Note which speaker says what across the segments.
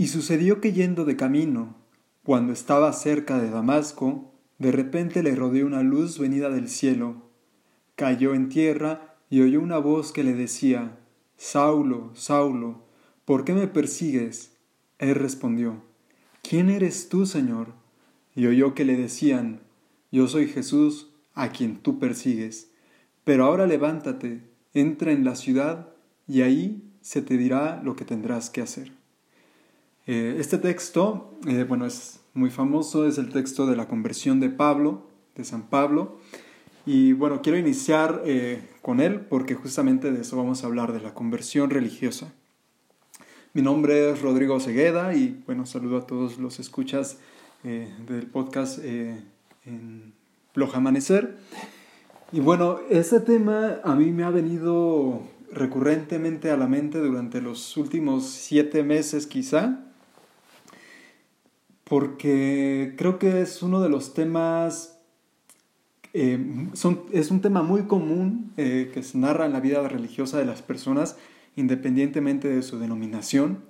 Speaker 1: Y sucedió que yendo de camino, cuando estaba cerca de Damasco, de repente le rodeó una luz venida del cielo. Cayó en tierra y oyó una voz que le decía, Saulo, Saulo, ¿por qué me persigues? Él respondió, ¿quién eres tú, Señor? Y oyó que le decían, Yo soy Jesús, a quien tú persigues. Pero ahora levántate, entra en la ciudad, y ahí se te dirá lo que tendrás que hacer. Eh, este texto, eh, bueno, es muy famoso, es el texto de la conversión de Pablo, de San Pablo, y bueno, quiero iniciar eh, con él porque justamente de eso vamos a hablar, de la conversión religiosa. Mi nombre es Rodrigo Segueda y bueno, saludo a todos los escuchas del podcast en Amanecer. Y bueno, este tema a mí me ha venido recurrentemente a la mente durante los últimos siete meses quizá, porque creo que es uno de los temas, eh, es un tema muy común eh, que se narra en la vida religiosa de las personas, independientemente de su denominación,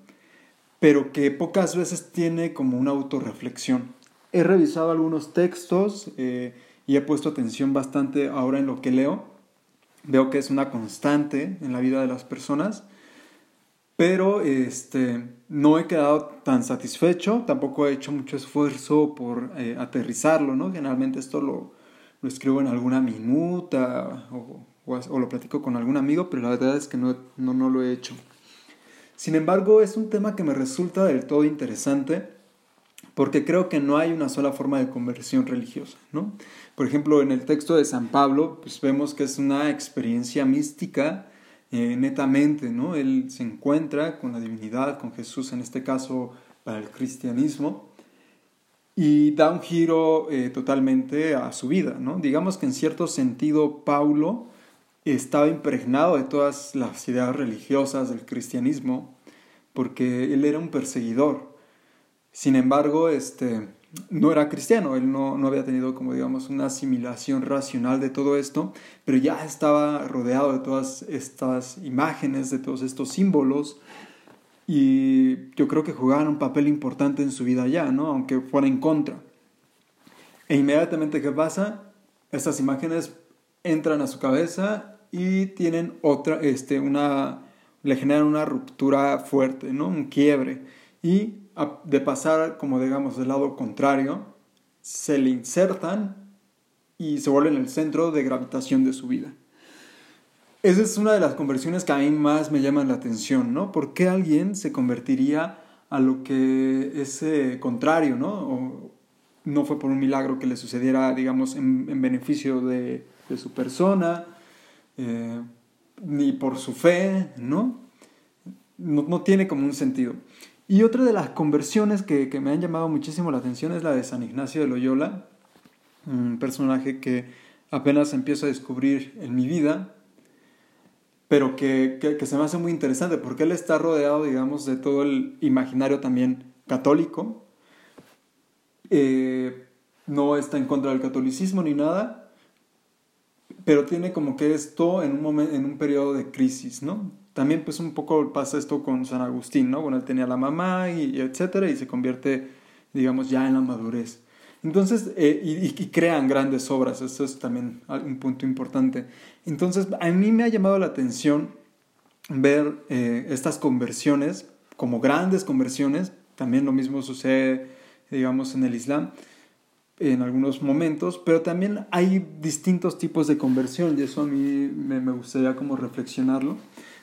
Speaker 1: pero que pocas veces tiene como una autorreflexión. He revisado algunos textos eh, y he puesto atención bastante ahora en lo que leo. Veo que es una constante en la vida de las personas pero este, no he quedado tan satisfecho, tampoco he hecho mucho esfuerzo por eh, aterrizarlo, ¿no? Generalmente esto lo, lo escribo en alguna minuta o, o, lo platico con algún amigo, pero la verdad es que no, no, no lo he hecho. Sin embargo, es un tema que me resulta del todo interesante porque creo que no hay una sola forma de conversión religiosa, ¿no? Por ejemplo, en el texto de San Pablo, pues vemos que es una experiencia mística eh, netamente, ¿no? Él se encuentra con la divinidad, con Jesús en este caso para el cristianismo, y da un giro eh, totalmente a su vida, ¿no? Digamos que en cierto sentido Paulo estaba impregnado de todas las ideas religiosas del cristianismo, porque él era un perseguidor. Sin embargo, este, no era cristiano, él no, no, había tenido como digamos una asimilación racional de todo esto, pero ya estaba rodeado de todas estas imágenes, de todos estos símbolos, y yo creo que jugaban un papel importante en su vida ya, ¿no? aunque fuera en contra. E inmediatamente, ¿qué pasa? Estas imágenes entran a su cabeza y tienen otra, este, una, le generan una ruptura fuerte, ¿no? Un quiebre. Y de pasar, como digamos, del lado contrario, se le insertan y se vuelven el centro de gravitación de su vida. Esa es una de las conversiones que a mí más me llaman la atención, ¿no? ¿Por qué alguien se convertiría a lo que es eh, contrario, ¿no? No fue por un milagro que le sucediera, digamos, en, beneficio de, su persona, eh, ni por su fe, ¿no? ¿no? No tiene como un sentido. Y otra de las conversiones que, me han llamado muchísimo la atención es la de San Ignacio de Loyola, un personaje que apenas empiezo a descubrir en mi vida, pero que, se me hace muy interesante porque él está rodeado, digamos, de todo el imaginario también católico. Eh, no está en contra del catolicismo ni nada, pero tiene como que esto en un, momento, en un periodo de crisis, ¿no? También pues un poco pasa esto con San Agustín, ¿no? Bueno, él tenía la mamá y, etcétera y se convierte, digamos, ya en la madurez. Entonces, eh, y, crean grandes obras, eso es también un punto importante. Entonces, a mí me ha llamado la atención ver eh, estas conversiones como grandes conversiones, también lo mismo sucede, digamos, en el Islam en algunos momentos, pero también hay distintos tipos de conversión y eso a mí me, me gustaría como reflexionarlo.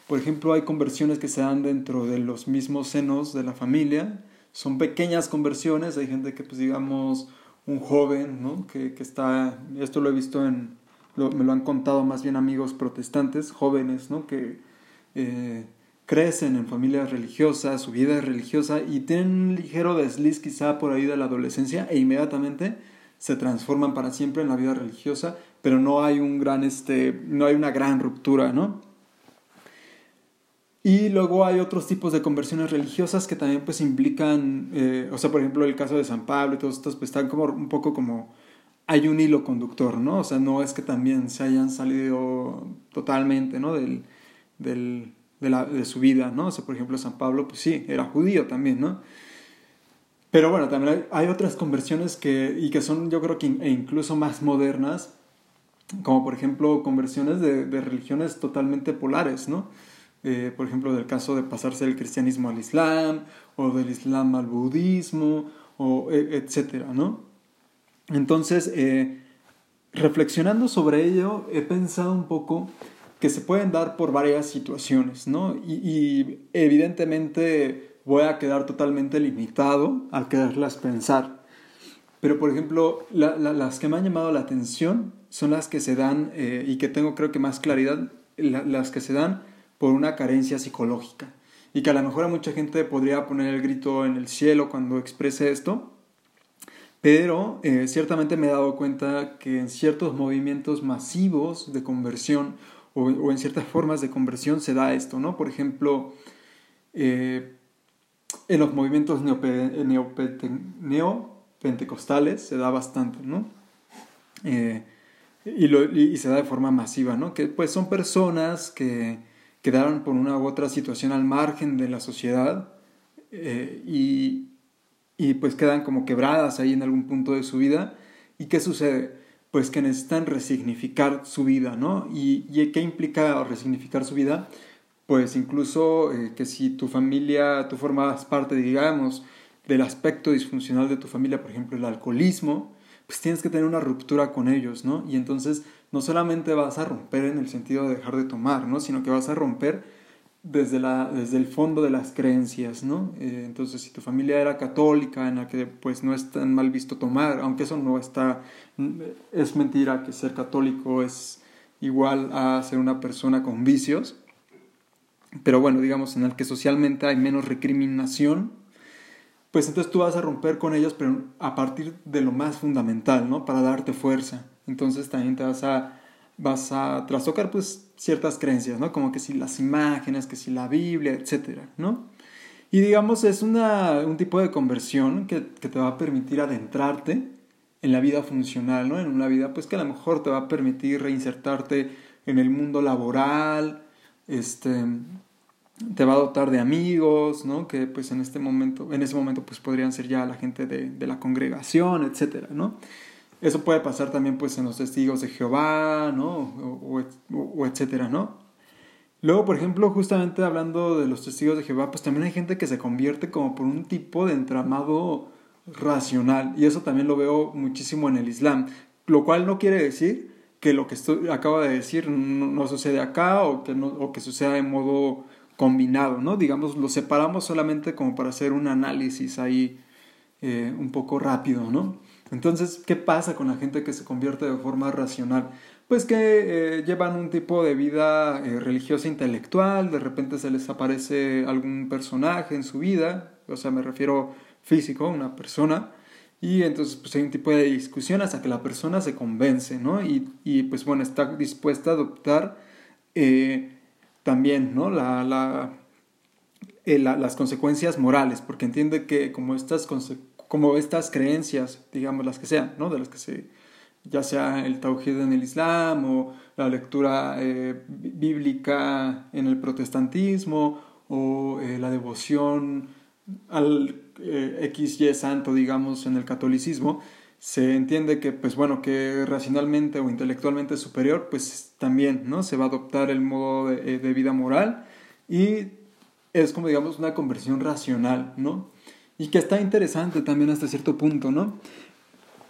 Speaker 1: Por ejemplo, hay conversiones que se dan dentro de los mismos senos de la familia. Son pequeñas conversiones. Hay gente que, pues digamos, un joven, ¿no? Que, que está, esto lo he visto en, me lo han contado más bien amigos protestantes, jóvenes, ¿no? Que eh, crecen en familias religiosas, su vida es religiosa y tienen un ligero desliz quizá por ahí de la adolescencia e inmediatamente se transforman para siempre en la vida religiosa, pero no hay un gran, este, no hay una gran ruptura, ¿no? Y luego hay otros tipos de conversiones religiosas que también pues implican, eh, o sea, por ejemplo, el caso de San Pablo y todos estos, pues están como un poco como, hay un hilo conductor, ¿no? O sea, no es que también se hayan salido totalmente, ¿no? Del, del, de, su vida, ¿no? O sea, por ejemplo, San Pablo, pues sí, era judío también, ¿no? Pero bueno, también hay, otras conversiones que, y que son yo creo que e incluso más modernas, como por ejemplo conversiones de, de religiones totalmente polares, ¿no? Eh, por ejemplo, del caso de pasarse del cristianismo al islam, o del islam al budismo, o e, etcétera, ¿no? Entonces, eh, reflexionando sobre ello, he pensado un poco que se pueden dar por varias situaciones, ¿no? Y, evidentemente voy a quedar totalmente limitado al quererlas pensar. Pero, por ejemplo, las que me han llamado la atención son las que se dan, eh, y que tengo creo que más claridad, las que se dan por una carencia psicológica. Y que a lo mejor a mucha gente podría poner el grito en el cielo cuando exprese esto, pero eh, ciertamente me he dado cuenta que en ciertos movimientos masivos de conversión o, en ciertas formas de conversión se da esto, ¿no? Por ejemplo, eh, en los movimientos neopentecostales se da bastante, ¿no? Eh, y, se da de forma masiva, ¿no? Que pues son personas que quedaron por una u otra situación al margen de la sociedad y, y pues quedan como quebradas ahí en algún punto de su vida. ¿Y qué sucede? Pues que necesitan resignificar su vida, ¿no? ¿Y, y qué implica resignificar su vida? Pues incluso eh, que si tu familia, tú formabas parte, digamos, del aspecto disfuncional de tu familia, por ejemplo, el alcoholismo, pues tienes que tener una ruptura con ellos, ¿no? Y entonces no solamente vas a romper en el sentido de dejar de tomar, ¿no? Sino que vas a romper desde, la, desde el fondo de las creencias, ¿no? Eh, entonces, si tu familia era católica, en la que pues no es tan mal visto tomar, aunque eso no está, es mentira que ser católico es igual a ser una persona con vicios, pero bueno, digamos, en el que socialmente hay menos recriminación, pues entonces tú vas a romper con ellos, pero a partir de lo más fundamental, ¿no? Para darte fuerza. Entonces también te vas a vas a trastocar pues ciertas creencias, ¿no? Como que si las imágenes, que si la Biblia, etcétera, ¿no? Y digamos, es una, un tipo de conversión que, que, te va a permitir adentrarte en la vida funcional, ¿no? En una vida pues que a lo mejor te va a permitir reinsertarte en el mundo laboral, este, te va a dotar de amigos, ¿no? Que pues en este momento, en ese momento pues podrían ser ya la gente de, de la congregación, etcétera, ¿no? Eso puede pasar también pues en los testigos de Jehová, ¿no? O, etcétera, ¿no? Luego, por ejemplo, justamente hablando de los testigos de Jehová, pues también hay gente que se convierte como por un tipo de entramado racional. Y eso también lo veo muchísimo en el Islam. Lo cual no quiere decir que lo que estoy, acabo de decir no, sucede acá o que, no, o que suceda de modo combinado, ¿no? Digamos, lo separamos solamente como para hacer un análisis ahí eh, un poco rápido, ¿no? Entonces, ¿qué pasa con la gente que se convierte de forma racional? Pues que eh, llevan un tipo de vida eh, religiosa intelectual, de repente se les aparece algún personaje en su vida, o sea, me refiero físico, una persona, y entonces pues hay un tipo de discusión hasta que la persona se convence, ¿no? Y, y pues bueno, está dispuesta a adoptar eh, también, ¿no? La, la, las consecuencias morales, porque entiende que como estas consecuencias como estas creencias, digamos las que sean, ¿no? De las que se, ya sea el tawhid en el Islam o la lectura eh, bíblica en el protestantismo o eh, la devoción al eh, XY santo, digamos, en el catolicismo, se entiende que, pues bueno, que racionalmente o intelectualmente superior, pues también, ¿no? Se va a adoptar el modo de, de vida moral y es como, digamos, una conversión racional, ¿no? Y que está interesante también hasta cierto punto, ¿no?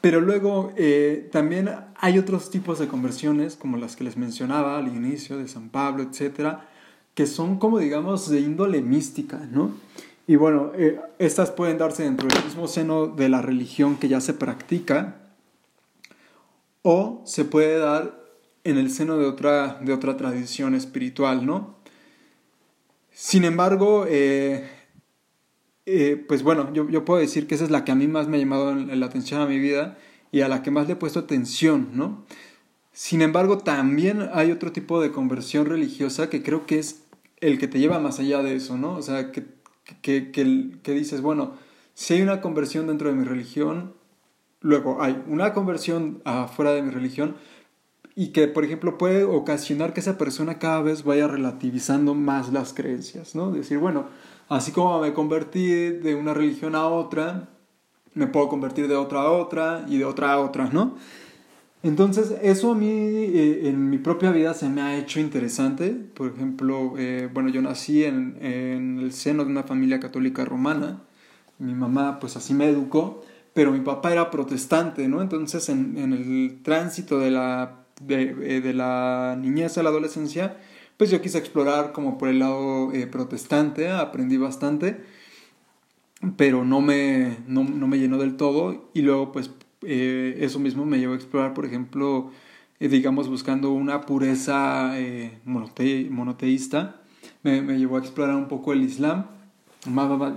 Speaker 1: Pero luego eh, también hay otros tipos de conversiones, como las que les mencionaba al inicio, de San Pablo, etcétera, que son como digamos de índole mística, ¿no? Y bueno, eh, estas pueden darse dentro del mismo seno de la religión que ya se practica, o se puede dar en el seno de otra, de otra tradición espiritual, ¿no? Sin embargo, eh, eh, pues bueno, yo, yo, puedo decir que esa es la que a mí más me ha llamado la atención a mi vida y a la que más le he puesto atención, ¿no? Sin embargo, también hay otro tipo de conversión religiosa que creo que es el que te lleva más allá de eso, ¿no? O sea, que, que, que, que dices, bueno, si hay una conversión dentro de mi religión, luego hay una conversión afuera de mi religión y que, por ejemplo, puede ocasionar que esa persona cada vez vaya relativizando más las creencias, ¿no? Decir, bueno, así como me convertí de una religión a otra, me puedo convertir de otra a otra y de otra a otra, ¿no? Entonces, eso a mí eh, en mi propia vida se me ha hecho interesante. Por ejemplo, eh, bueno, yo nací en, en, el seno de una familia católica romana. Mi mamá, pues así me educó, pero mi papá era protestante, ¿no? Entonces, en, en el tránsito de la, de, eh, de, la niñez a la adolescencia, pues yo quise explorar como por el lado protestante, aprendí bastante, pero no me, no, no me llenó del todo. Y luego, pues eh, eso mismo me llevó a explorar, por ejemplo, eh, digamos, buscando una pureza eh, monoteísta, me, me, llevó a explorar un poco el Islam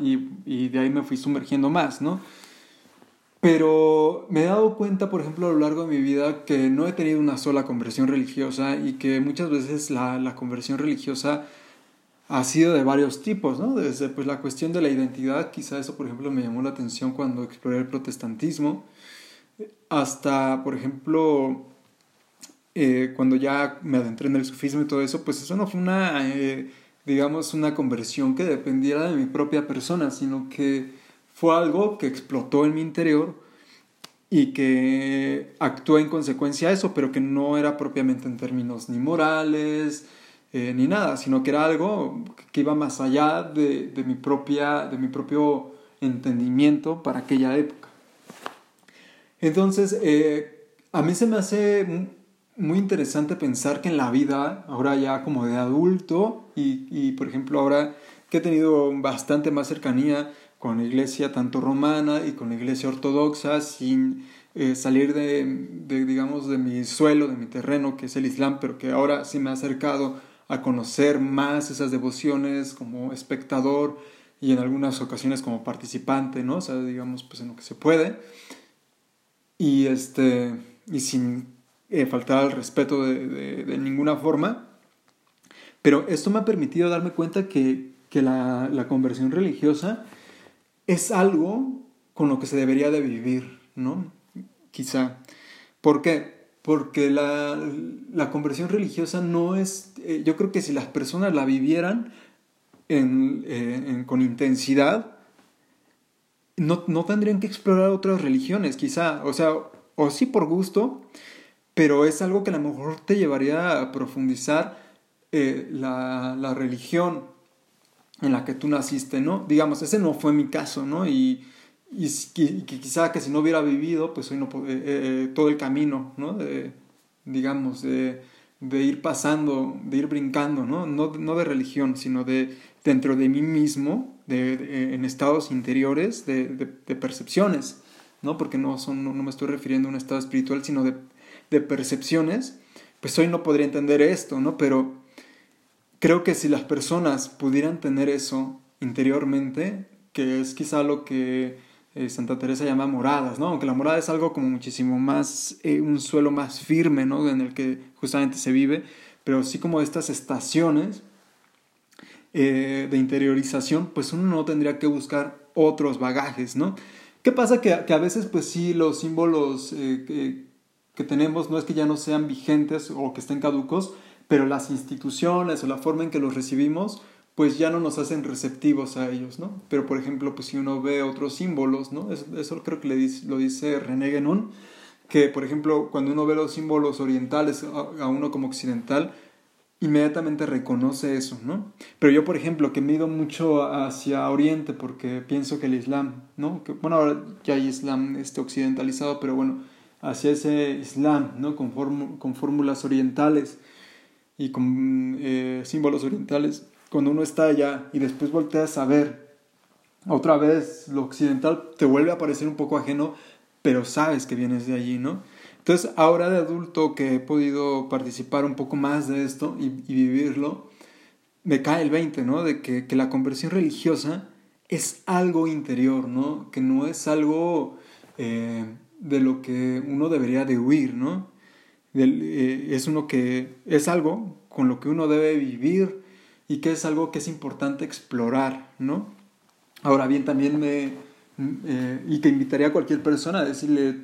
Speaker 1: y, y, de ahí me fui sumergiendo más, ¿no? Pero me he dado cuenta, por ejemplo, a lo largo de mi vida que no he tenido una sola conversión religiosa y que muchas veces la, la conversión religiosa ha sido de varios tipos, ¿no? Desde pues, la cuestión de la identidad, quizá eso, por ejemplo, me llamó la atención cuando exploré el protestantismo, hasta, por ejemplo, eh, cuando ya me adentré en el sufismo y todo eso, pues eso no fue una, eh, digamos, una conversión que dependiera de mi propia persona, sino que fue algo que explotó en mi interior y que actuó en consecuencia a eso, pero que no era propiamente en términos ni morales, eh, ni nada, sino que era algo que iba más allá de, de, mi propia, de mi propio entendimiento para aquella época. Entonces, eh, a mí se me hace muy interesante pensar que en la vida, ahora ya como de adulto, y, y, por ejemplo ahora que he tenido bastante más cercanía con la iglesia tanto romana y con la iglesia ortodoxa, sin eh, salir de, de, digamos, de mi suelo, de mi terreno, que es el Islam, pero que ahora sí me ha acercado a conocer más esas devociones como espectador y en algunas ocasiones como participante, ¿no? O sea, digamos, pues en lo que se puede y, este, y sin eh, faltar al respeto de, de, ninguna forma. Pero esto me ha permitido darme cuenta que, que la, la, conversión religiosa es algo con lo que se debería de vivir, ¿no? Quizá. ¿Por qué? Porque la, la conversión religiosa no es, eh, yo creo que si las personas la vivieran eh, con intensidad, no, no tendrían que explorar otras religiones, quizá, o sea, o sí por gusto, pero es algo que a lo mejor te llevaría a profundizar eh, la, la, religión en la que tú naciste, ¿no? Digamos, ese no fue mi caso, ¿no? Y, y, quizá que si no hubiera vivido, pues hoy no, eh, eh, todo el camino, ¿no? De, digamos, de, de, ir pasando, de ir brincando, ¿no? ¿no? No de religión, sino de dentro de mí mismo, de, en estados interiores de, de, percepciones, ¿no? Porque no, son, no, me estoy refiriendo a un estado espiritual, sino de, percepciones, pues hoy no podría entender esto, ¿no? Pero creo que si las personas pudieran tener eso interiormente, que es quizá lo que eh, Santa Teresa llama moradas, ¿no? Aunque la morada es algo como muchísimo más, eh, un suelo más firme, ¿no? En el que justamente se vive, pero sí como estas estaciones eh, de interiorización, pues uno no tendría que buscar otros bagajes, ¿no? ¿Qué pasa? Que, que a veces, pues sí, los símbolos que, que, tenemos no es que ya no sean vigentes o que estén caducos, pero las instituciones o la forma en que los recibimos, pues ya no nos hacen receptivos a ellos, ¿no? Pero, por ejemplo, pues si uno ve otros símbolos, ¿no? Eso, eso creo que lo dice René Guénon, que, por ejemplo, cuando uno ve los símbolos orientales a, uno como occidental, inmediatamente reconoce eso, ¿no? Pero yo, por ejemplo, que me he ido mucho hacia Oriente porque pienso que el Islam, ¿no? Bueno, ahora ya hay Islam este, occidentalizado, pero bueno, hacia ese Islam, ¿no? Con fórmulas orientales y con eh, símbolos orientales, cuando uno está allá y después volteas a ver otra vez lo occidental, te vuelve a parecer un poco ajeno, pero sabes que vienes de allí, ¿no? Entonces, ahora de adulto que he podido participar un poco más de esto y, vivirlo, me cae el 20, ¿no? De que, que, la conversión religiosa es algo interior, ¿no? Que no es algo eh, de lo que uno debería de huir, ¿no? Eh, es, uno que, es algo con lo que uno debe vivir y que es algo que es importante explorar, ¿no? Ahora bien, también me... Eh, y que invitaría a cualquier persona a decirle,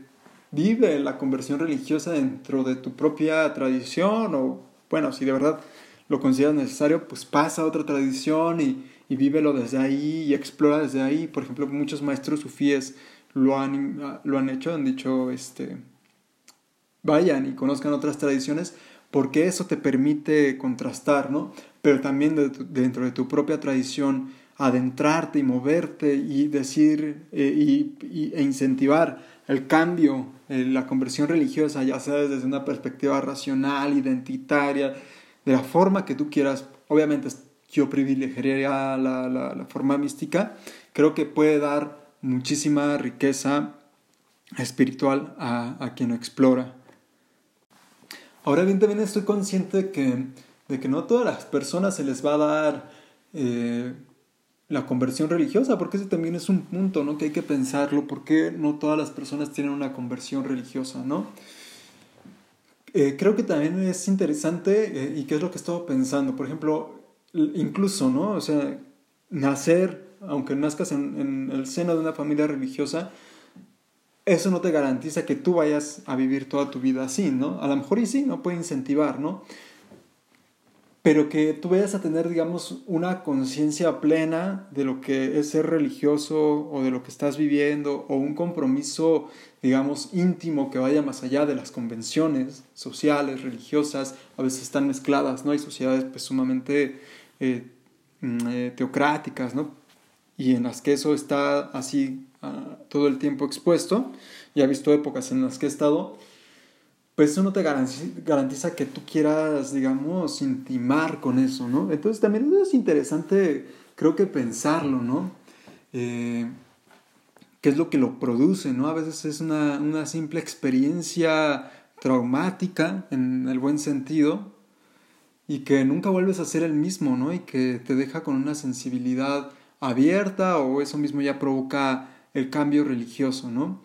Speaker 1: vive la conversión religiosa dentro de tu propia tradición o, bueno, si de verdad lo consideras necesario, pues pasa a otra tradición y, y vívelo desde ahí y explora desde ahí. Por ejemplo, muchos maestros sufíes lo han, lo han hecho, han dicho, este, vayan y conozcan otras tradiciones porque eso te permite contrastar, ¿no? Pero también dentro de tu propia tradición, adentrarte y moverte y decir eh, y, e incentivar el cambio, eh, la conversión religiosa, ya sea desde una perspectiva racional, identitaria, de la forma que tú quieras. Obviamente yo privilegiaría la, la forma mística, creo que puede dar muchísima riqueza espiritual a, a quien lo explora. Ahora bien, también estoy consciente de que, no a todas las personas se les va a dar eh, la conversión religiosa, porque ese también es un punto ¿no? que hay que pensarlo, porque no todas las personas tienen una conversión religiosa, ¿no? Eh, creo que también es interesante eh, y qué es lo que he estado pensando, por ejemplo, incluso, ¿no? O sea, nacer aunque nazcas en, el seno de una familia religiosa, eso no te garantiza que tú vayas a vivir toda tu vida así, ¿no? A lo mejor y sí, no puede incentivar, ¿no? Pero que tú vayas a tener, digamos, una conciencia plena de lo que es ser religioso o de lo que estás viviendo o un compromiso, digamos, íntimo que vaya más allá de las convenciones sociales, religiosas, a veces están mezcladas, ¿no? Hay sociedades pues sumamente eh, mm, eh, teocráticas, ¿no? y en las que eso está así todo el tiempo expuesto, ya he visto épocas en las que he estado, pues eso no te garantiza, que tú quieras, digamos, intimar con eso, ¿no? Entonces también es interesante, creo que pensarlo, ¿no? Eh, ¿Qué es lo que lo produce, ¿no? A veces es una, una simple experiencia traumática, en el buen sentido, y que nunca vuelves a ser el mismo, ¿no? Y que te deja con una sensibilidad abierta o eso mismo ya provoca el cambio religioso, ¿no?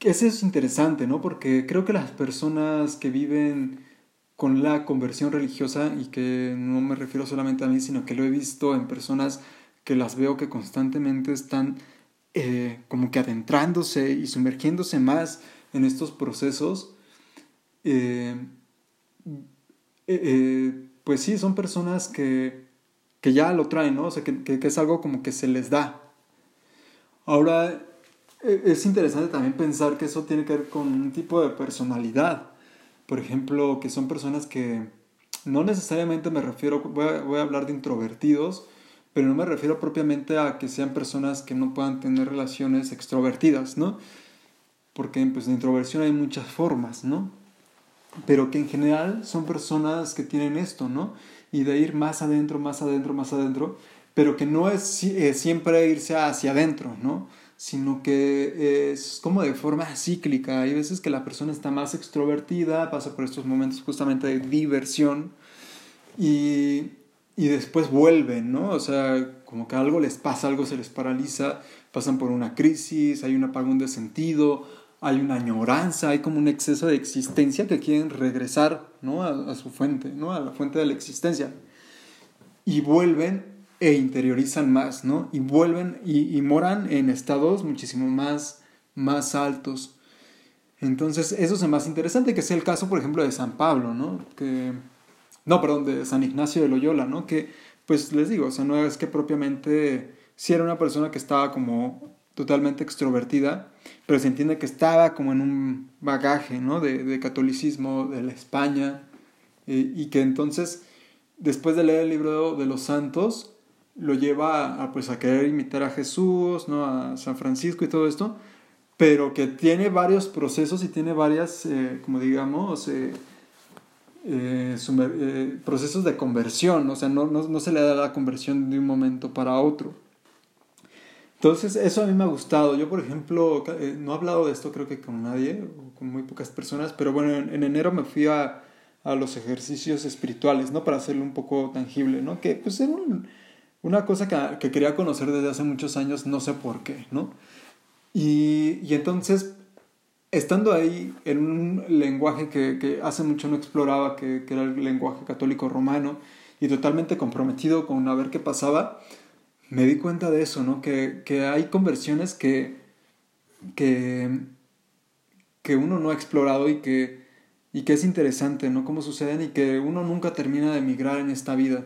Speaker 1: Eso es interesante, ¿no? Porque creo que las personas que viven con la conversión religiosa, y que no me refiero solamente a mí, sino que lo he visto en personas que las veo que constantemente están eh, como que adentrándose y sumergiéndose más en estos procesos, eh, eh, pues sí, son personas que que ya lo traen, ¿no? O sea, que, que, es algo como que se les da. Ahora, e, es interesante también pensar que eso tiene que ver con un tipo de personalidad. Por ejemplo, que son personas que no necesariamente me refiero, voy a, hablar de introvertidos, pero no me refiero propiamente a que sean personas que no puedan tener relaciones extrovertidas, ¿no? Porque pues de introversión hay muchas formas, ¿no? Pero que en general son personas que tienen esto, ¿no? y de ir más adentro, más adentro, más adentro, pero que no es eh, siempre irse hacia adentro, ¿no? sino que es como de forma cíclica. Hay veces que la persona está más extrovertida, pasa por estos momentos justamente de diversión y, y después vuelven, ¿no? O sea, como que algo les pasa, algo se les paraliza, pasan por una crisis, hay un apagón de sentido, hay una añoranza, hay como un exceso de existencia que quieren regresar ¿no? a, su fuente, ¿no? a la fuente de la existencia. Y vuelven e interiorizan más, ¿no? Y vuelven y, moran en estados muchísimo más, más altos. Entonces, eso es más interesante, que sea el caso, por ejemplo, de San Pablo, ¿no? Que, no, perdón, de San Ignacio de Loyola, ¿no? Que, pues les digo, o sea, no es que propiamente, si era una persona que estaba como totalmente extrovertida, pero se entiende que estaba como en un bagaje ¿no? de, catolicismo de la España eh, y que entonces después de leer el libro de los santos lo lleva a, pues, a querer imitar a Jesús, ¿no? a San Francisco y todo esto, pero que tiene varios procesos y tiene varias, eh, como digamos, eh, procesos de conversión, o sea, no, no, no se le da la conversión de un momento para otro. Entonces, eso a mí me ha gustado. Yo, por ejemplo, eh, no he hablado de esto creo que con nadie, con muy pocas personas, pero bueno, en, enero me fui a, a, los ejercicios espirituales, ¿no? Para hacerlo un poco tangible, ¿no? Que pues era una cosa que, que, quería conocer desde hace muchos años, no sé por qué, ¿no? Y, y entonces, estando ahí en un lenguaje que, que hace mucho no exploraba, que, que, era el lenguaje católico romano, y totalmente comprometido con a ver qué pasaba, me di cuenta de eso, ¿no? Que, que hay conversiones que, que, que uno no ha explorado y que, y que es interesante, ¿no? Cómo suceden y que uno nunca termina de emigrar en esta vida.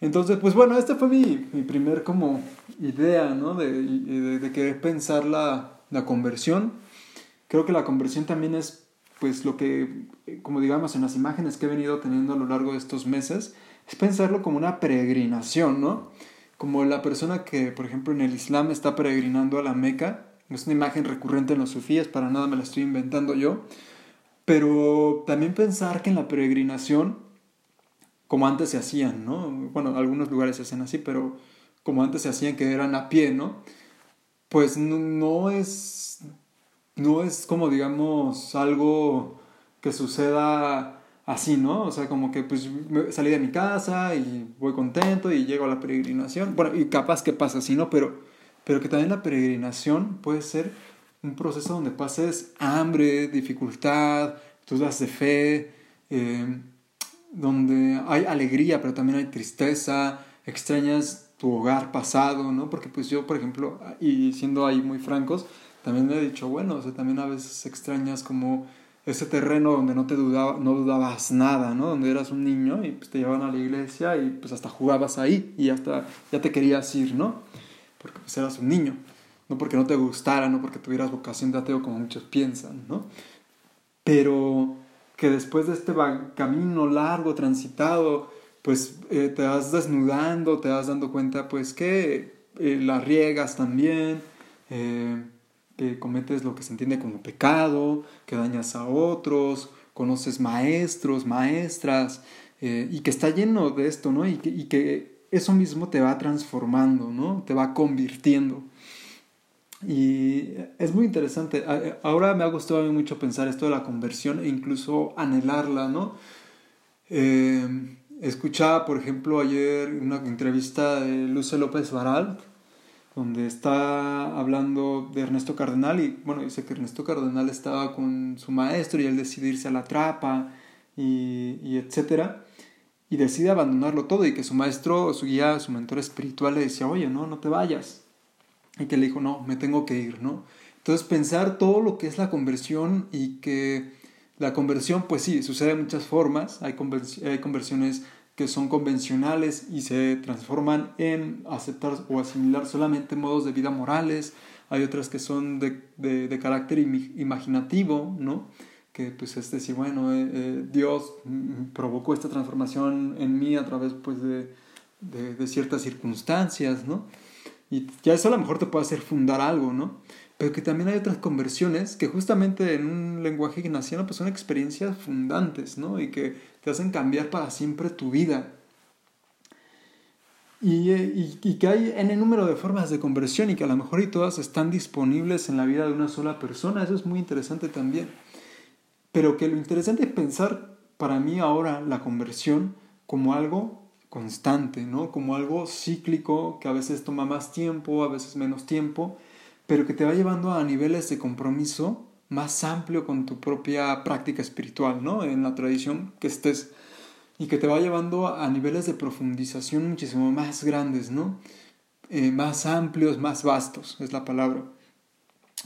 Speaker 1: Entonces, pues bueno, esta fue mi, mi primer como idea, ¿no? De, de, de querer pensar la, la conversión. Creo que la conversión también es pues lo que, como digamos en las imágenes que he venido teniendo a lo largo de estos meses, es pensarlo como una peregrinación, ¿no? Como la persona que, por ejemplo, en el Islam está peregrinando a la Meca, es una imagen recurrente en los sufíes, para nada me la estoy inventando yo, pero también pensar que en la peregrinación, como antes se hacían, ¿no? Bueno, algunos lugares se hacen así, pero como antes se hacían que eran a pie, ¿no? Pues no es no es como digamos algo que suceda así, ¿no? O sea, como que pues salí de mi casa y voy contento y llego a la peregrinación. Bueno, y capaz que pasa así, ¿no? Pero, pero que también la peregrinación puede ser un proceso donde pases hambre, dificultad, dudas de fe, eh, donde hay alegría, pero también hay tristeza, extrañas tu hogar pasado, ¿no? Porque pues yo, por ejemplo, y siendo ahí muy francos, también me he dicho, bueno, o sea, también a veces extrañas como ese terreno donde no te dudaba, no dudabas nada, ¿no? Donde eras un niño y pues te llevaban a la iglesia y pues hasta jugabas ahí y hasta ya te querías ir, ¿no? Porque pues eras un niño, no porque no te gustara, no porque tuvieras vocación de ateo como muchos piensan, ¿no? Pero que después de este camino largo, transitado, pues eh, te vas desnudando, te vas dando cuenta pues que eh, las riegas también, eh, que cometes lo que se entiende como pecado, que dañas a otros, conoces maestros, maestras, y que está lleno de esto, ¿no? Y que, y que eso mismo te va transformando, ¿no? Te va convirtiendo. Y es muy interesante. Ahora me ha gustado a mí mucho pensar esto de la conversión e incluso anhelarla, ¿no? Eh, escuchaba, por ejemplo, ayer una entrevista de Luce López Baral, donde está hablando de Ernesto Cardenal y bueno, dice que Ernesto Cardenal estaba con su maestro y él decide irse a la trapa y, y etcétera y decide abandonarlo todo y que su maestro, su guía, su mentor espiritual le decía, oye, no, no te vayas. Y que le dijo, no, me tengo que ir, ¿no? Entonces pensar todo lo que es la conversión y que la conversión, pues sí, sucede de muchas formas, hay, hay conversiones que son convencionales y se transforman en aceptar o asimilar solamente modos de vida morales, hay otras que son de, de, carácter imaginativo, ¿no? que pues es decir, bueno, eh, eh, Dios provocó esta transformación en mí a través pues de, de, ciertas circunstancias, ¿no? Y ya eso a lo mejor te puede hacer fundar algo, ¿no? Pero que también hay otras conversiones que justamente en un lenguaje ignaciano pues son experiencias fundantes, ¿no? Y que te hacen cambiar para siempre tu vida. Y, y, y, que hay en número de formas de conversión y que a lo mejor y todas están disponibles en la vida de una sola persona, eso es muy interesante también. Pero que lo interesante es pensar para mí ahora la conversión como algo constante, ¿no? Como algo cíclico que a veces toma más tiempo, a veces menos tiempo, pero que te va llevando a niveles de compromiso más amplio con tu propia práctica espiritual, ¿no? En la tradición que estés y que te va llevando a niveles de profundización muchísimo más grandes, ¿no? Eh, más amplios, más vastos, es la palabra.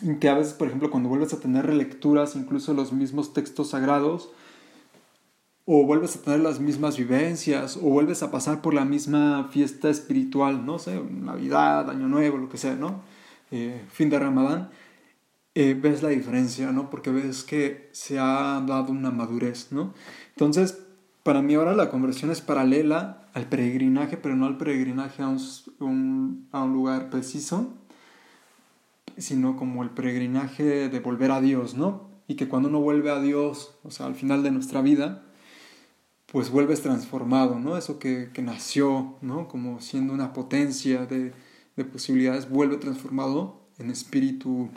Speaker 1: Y que a veces, por ejemplo, cuando vuelves a tener relecturas, incluso los mismos textos sagrados, o vuelves a tener las mismas vivencias, o vuelves a pasar por la misma fiesta espiritual, no sé, Navidad, Año Nuevo, lo que sea, ¿no? Eh, fin de Ramadán, eh, ves la diferencia, ¿no? Porque ves que se ha dado una madurez, ¿no? Entonces, para mí ahora la conversión es paralela al peregrinaje, pero no al peregrinaje a un, a un lugar preciso, sino como el peregrinaje de volver a Dios, ¿no? Y que cuando uno vuelve a Dios, o sea, al final de nuestra vida, pues vuelves transformado, ¿no? Eso que, que nació, ¿no? Como siendo una potencia de, de posibilidades, vuelve transformado en espíritu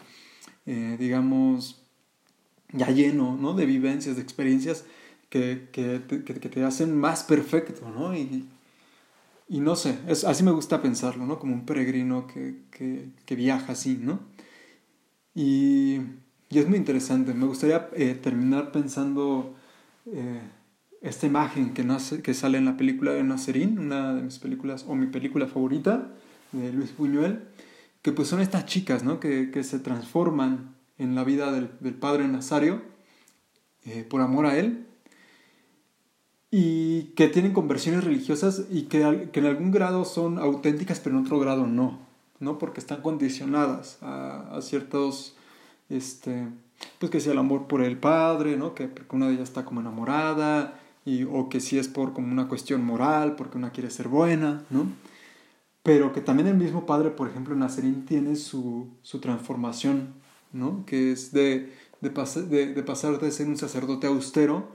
Speaker 1: eh, digamos, ya lleno, ¿no? De vivencias, de experiencias que, que, que, te hacen más perfecto, ¿no? Y, y no sé, es, así me gusta pensarlo, ¿no? Como un peregrino que, que, viaja así, ¿no? Y, y, es muy interesante. Me gustaría eh, terminar pensando eh, esta imagen que, nace, que sale en la película de Nazarín, una de mis películas, o mi película favorita, de Luis Buñuel, que pues son estas chicas, ¿no? Que, que se transforman en la vida del, padre Nazario eh, por amor a él y que tienen conversiones religiosas y que, que, en algún grado son auténticas pero en otro grado no, ¿no? porque están condicionadas a, a ciertos, este, pues que sea el amor por el padre, ¿no? que porque una de ellas está como enamorada, o que si es por como una cuestión moral, porque una quiere ser buena, ¿no? pero que también el mismo padre, por ejemplo, Nazarín tiene su, su transformación, ¿no? que es de, de, de, de pasar de ser un sacerdote austero,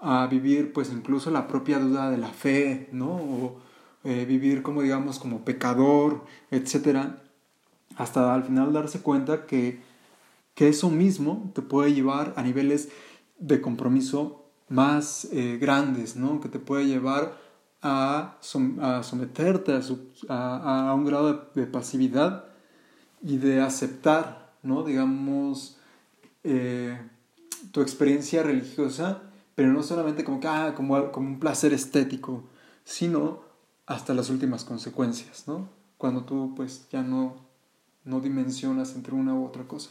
Speaker 1: a vivir pues incluso la propia duda de la fe, ¿no? O eh, vivir como digamos como pecador, etcétera, hasta al final darse cuenta que, que eso mismo te puede llevar a niveles de compromiso más eh, grandes, ¿no? Que te puede llevar a, someterte a, a, un grado de, pasividad y de aceptar, ¿no? Digamos, eh, tu experiencia religiosa pero no solamente como, ah, como, como un placer estético, sino hasta las últimas consecuencias, ¿no? Cuando tú pues ya no, no dimensionas entre una u otra cosa.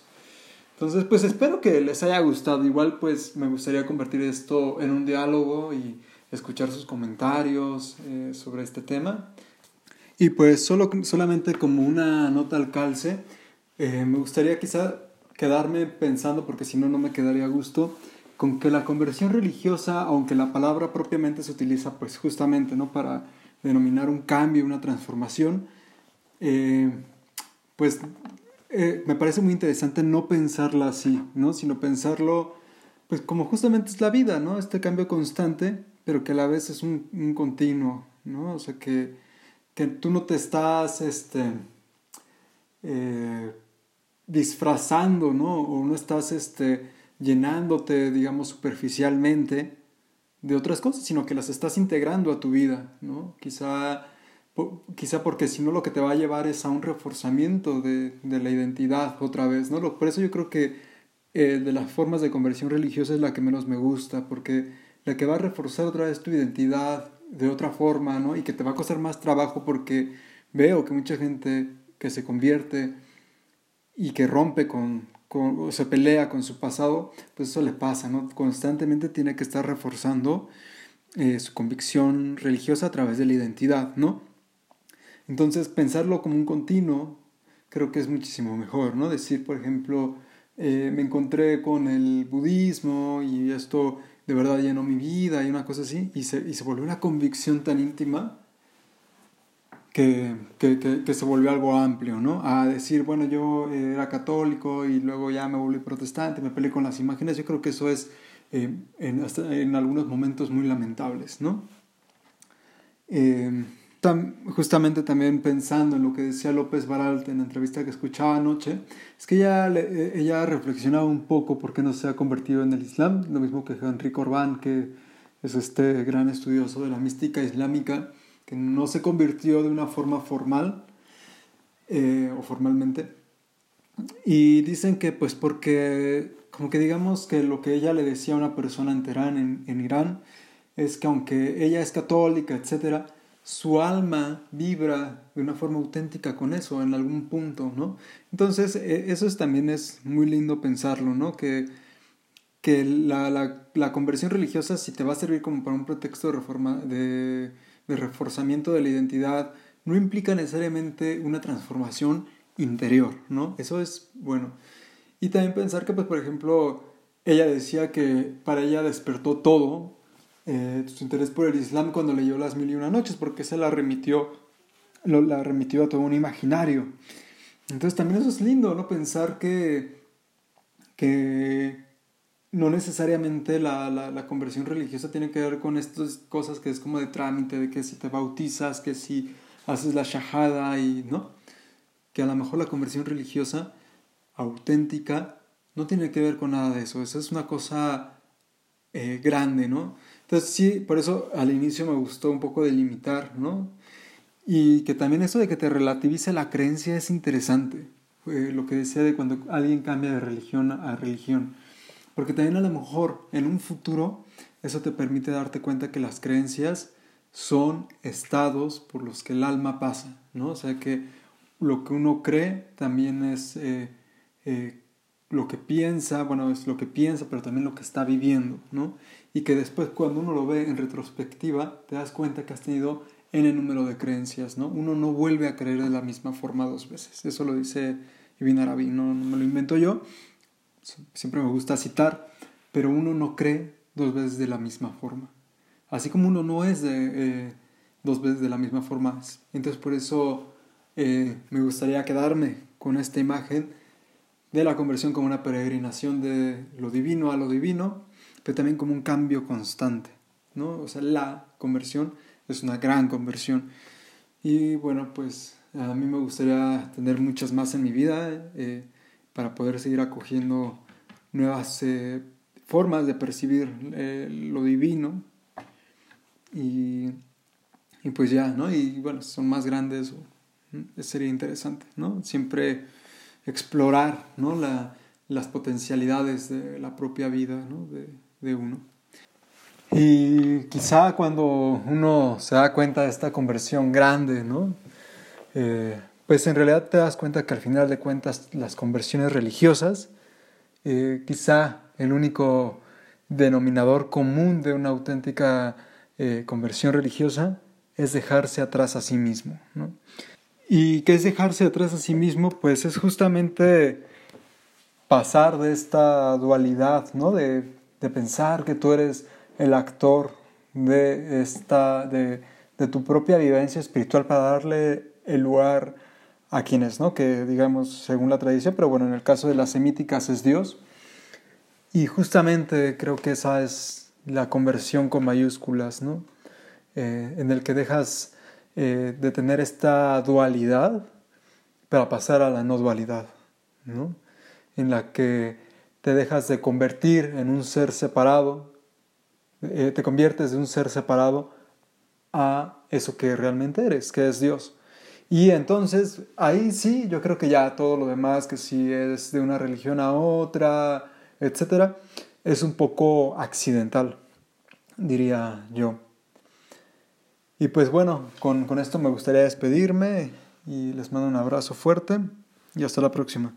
Speaker 1: Entonces, pues espero que les haya gustado. Igual, pues me gustaría convertir esto en un diálogo y escuchar sus comentarios eh, sobre este tema. Y pues solo, solamente como una nota al calce, eh, me gustaría quizá quedarme pensando, porque si no, no me quedaría a gusto, con que la conversión religiosa, aunque la palabra propiamente se utiliza pues justamente ¿no? para denominar un cambio, una transformación, eh, pues eh, me parece muy interesante no pensarla así, ¿no? sino pensarlo pues como justamente es la vida, ¿no? este cambio constante, pero que a la vez es un, un continuo, ¿no? o sea que, que tú no te estás este, eh, disfrazando, ¿no? o no estás este, llenándote, digamos, superficialmente de otras cosas, sino que las estás integrando a tu vida, ¿no? Quizá, quizá porque si no lo que te va a llevar es a un reforzamiento de, de la identidad otra vez, ¿no? Por eso yo creo que eh, de las formas de conversión religiosa es la que menos me gusta, porque la que va a reforzar otra vez tu identidad de otra forma, ¿no? Y que te va a costar más trabajo porque veo que mucha gente que se convierte y que rompe con, o se pelea con su pasado, pues eso le pasa, ¿no? Constantemente tiene que estar reforzando eh, su convicción religiosa a través de la identidad, ¿no? Entonces, pensarlo como un continuo creo que es muchísimo mejor, ¿no? Decir, por ejemplo, eh, me encontré con el budismo y esto de verdad llenó mi vida y una cosa así, y se, y se volvió una convicción tan íntima que, que, que, se volvió algo amplio, ¿no? A decir, bueno, yo era católico y luego ya me volví protestante, me peleé con las imágenes, yo creo que eso es eh, en, en, algunos momentos muy lamentables, ¿no? Eh, justamente también pensando en lo que decía López Baralt en la entrevista que escuchaba anoche, es que ella, eh, ella reflexionaba un poco por qué no se ha convertido en el Islam, lo mismo que Henry Corbán, que es este gran estudioso de la mística islámica, que no se convirtió de una forma formal eh, o formalmente. Y dicen que pues porque, como que digamos que lo que ella le decía a una persona en Teherán, en, Irán, es que aunque ella es católica, etc., su alma vibra de una forma auténtica con eso en algún punto, ¿no? Entonces, e, eso es, también es muy lindo pensarlo, ¿no? Que, que la, la, la, conversión religiosa, si te va a servir como para un pretexto de reforma, de de reforzamiento de la identidad no implica necesariamente una transformación interior, ¿no? Eso es bueno. Y también pensar que, pues, por ejemplo, ella decía que para ella despertó todo eh, su interés por el Islam cuando leyó Las Mil y Una Noches, porque se la remitió, la remitió a todo un imaginario. Entonces también eso es lindo, ¿no? Pensar que, que no necesariamente la, la, conversión religiosa tiene que ver con estas cosas que es como de trámite, de que si te bautizas, que si haces la shahada y no. Que a lo mejor la conversión religiosa auténtica no tiene que ver con nada de eso. Eso es una cosa eh, grande, ¿no? Entonces sí, por eso al inicio me gustó un poco delimitar, ¿no? Y que también eso de que te relativice la creencia es interesante. lo que decía de cuando alguien cambia de religión a religión porque también a lo mejor en un futuro eso te permite darte cuenta que las creencias son estados por los que el alma pasa, ¿no? O sea que lo que uno cree también es, eh, eh, lo que piensa, bueno, es lo que piensa, pero también lo que está viviendo, ¿no? Y que después cuando uno lo ve en retrospectiva, te das cuenta que has tenido N número de creencias, ¿no? Uno no vuelve a creer de la misma forma dos veces. Eso lo dice Ibn Arabi, no, me lo invento yo. Siempre me gusta citar, pero uno no cree dos veces de la misma forma. Así como uno no es de, eh, dos veces de la misma forma. Entonces por eso eh, me gustaría quedarme con esta imagen de la conversión como una peregrinación de lo divino a lo divino, pero también como un cambio constante, ¿no? O sea, la conversión es una gran conversión. Y bueno, pues a mí me gustaría tener muchas más en mi vida eh, para poder seguir acogiendo nuevas eh, formas de percibir eh, lo divino. Y, y, pues ya, ¿no? Y bueno, son más grandes, sería interesante, ¿no? Siempre explorar ¿no? La, las potencialidades de la propia vida ¿no? De, uno. Y quizá cuando uno se da cuenta de esta conversión grande, ¿no? Eh, pues en realidad te das cuenta que al final de cuentas las conversiones religiosas, eh, quizá el único denominador común de una auténtica eh, conversión religiosa es dejarse atrás a sí mismo. ¿Y qué es dejarse atrás a sí mismo? Pues es justamente pasar de esta dualidad, ¿no? De, de pensar que tú eres el actor de, esta, de, de, tu propia vivencia espiritual para darle el lugar a quienes, ¿no? Que digamos, según la tradición, pero bueno, en el caso de las semíticas es Dios. Y justamente creo que esa es la conversión con mayúsculas, ¿no? Eh, en el que dejas eh, de tener esta dualidad para pasar a la no dualidad, ¿no? en la que te dejas de convertir en un ser separado, eh, te conviertes de un ser separado a eso que realmente eres, que es Dios. Y entonces ahí sí, yo creo que ya todo lo demás, que si es de una religión a otra, etcétera, es un poco accidental, diría yo. Y pues bueno, con, con esto me gustaría despedirme y les mando un abrazo fuerte y hasta la próxima.